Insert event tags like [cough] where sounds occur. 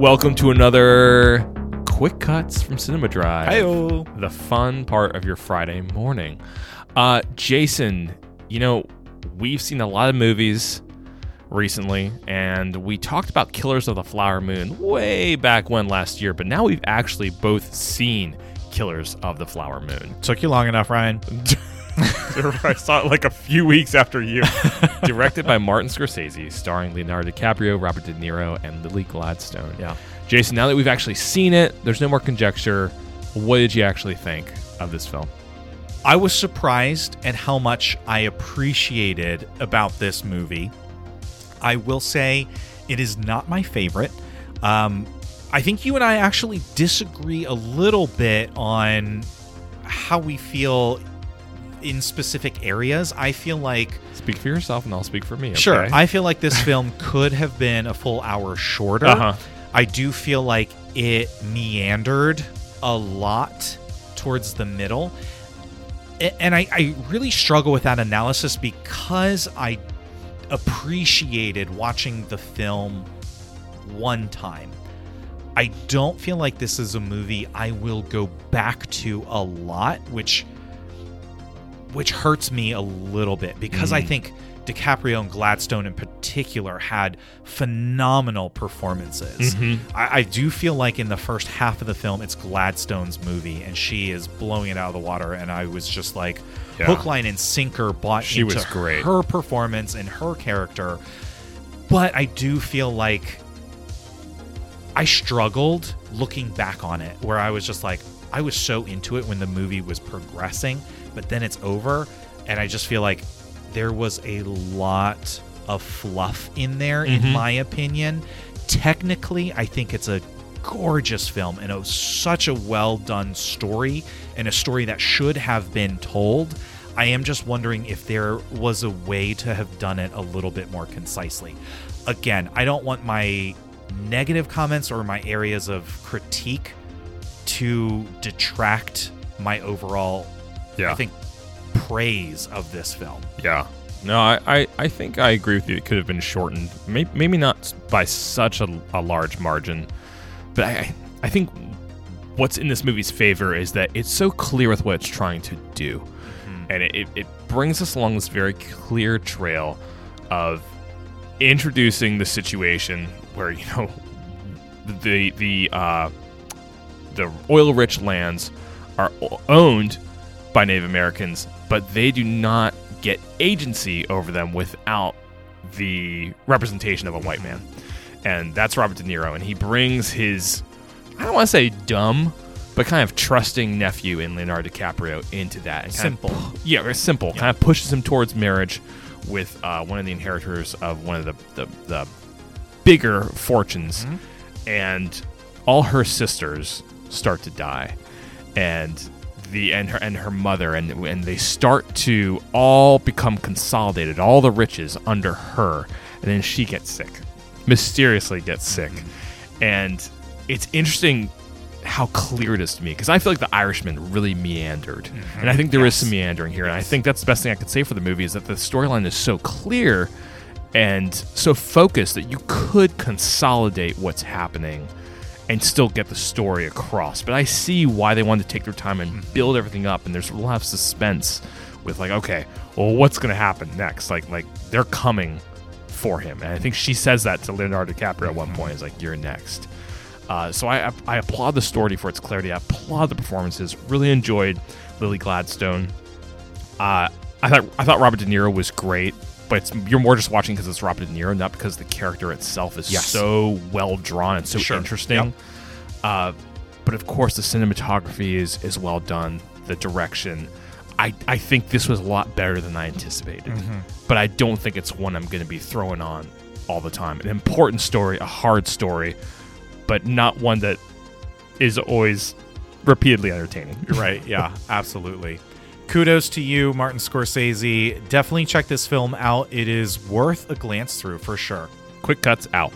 Welcome to another Quick Cuts from Cinema Drive. Heyo. The fun part of your Friday morning. Uh, Jason, you know, we've seen a lot of movies recently, and we talked about Killers of the Flower Moon way back when last year, but now we've actually both seen Killers of the Flower Moon. Took you long enough, Ryan. [laughs] [laughs] I saw it like a few weeks after you. [laughs] Directed by Martin Scorsese, starring Leonardo DiCaprio, Robert De Niro, and Lily Gladstone. Yeah. Jason, now that we've actually seen it, there's no more conjecture. What did you actually think of this film? I was surprised at how much I appreciated about this movie. I will say it is not my favorite. Um, I think you and I actually disagree a little bit on how we feel in specific areas. I feel like Speak for yourself, and I'll speak for me. Sure. I feel like this film [laughs] could have been a full hour shorter. Uh-huh. I do feel like it meandered a lot towards the middle. And I, I really struggle with that analysis because I appreciated watching the film one time. I don't feel like this is a movie I will go back to a lot, which which hurts me a little bit because I Mm. think DiCaprio and Gladstone in particular had phenomenal performances. Mhm. I, I do feel like in the first half of the film, it's Gladstone's movie, and she is blowing it out of the water. And I was just like, Yeah. hook, line, and sinker bought She into was great. her performance and her character. But I do feel like I struggled looking back on it, where I was just like, I was so into it when the movie was progressing, but then it's over, and I just feel like there was a lot of fluff in there, in Mhm. my opinion. Technically, I think it's a gorgeous film and it was such a well done story and a story that should have been told. I am just wondering if there was a way to have done it a little bit more concisely. Again, I don't want my negative comments or my areas of critique to detract my overall, Yeah. I think, praise of this film. Yeah. No, I, I, I think I agree with you. It could have been shortened. Maybe, maybe not by such a, a large margin, but I, I think what's in this movie's favor is that it's so clear with what it's trying to do. And it, it, it brings us along this very clear trail of introducing the situation where, you know, [laughs] the, the, uh, the oil rich lands are owned by Native Americans, but they do not get agency over them without the representation of a white man. And that's Robert De Niro. And he brings his, I don't want to say dumb, but kind of trusting nephew in Leonardo DiCaprio into that. Kind of Simple. yeah, very simple. Kind of pushes him towards marriage with uh, one of the inheritors of one of the, the, the bigger fortunes. And all her sisters start to die. And the and her and her mother and and they start to all become consolidated all the riches under her. And then she gets sick mysteriously gets sick. And it's interesting how clear it is to me because I feel like the Irishman really meandered, mm-hmm. and I think there is some meandering here, and I think that's the best thing I could say for the movie is that the storyline is so clear and so focused that you could consolidate what's happening and still get the story across. But I see why they wanted to take their time and build everything up, and there's a lot of suspense with like, okay, well, what's going to happen next? Like, like they're coming for him, and I think she says that to Leonardo DiCaprio at one point. Is like, you're next. Uh, so I, I applaud the story for its clarity. I applaud the performances. Really enjoyed Lily Gladstone. Uh, I thought I thought Robert De Niro was great, but it's, you're more just watching because it's Robert De Niro, not because the character itself is Yes. so well drawn and so Sure. interesting. Yep. Uh, but of course, the cinematography is is well done. The direction, I I think this was a lot better than I anticipated. But I don't think it's one I'm going to be throwing on all the time. An important story, a hard story, but not one that is always repeatedly entertaining. Right. Yeah, [laughs] absolutely. Kudos to you, Martin Scorsese. Definitely check this film out. It is worth a glance through for sure. Quick cuts out.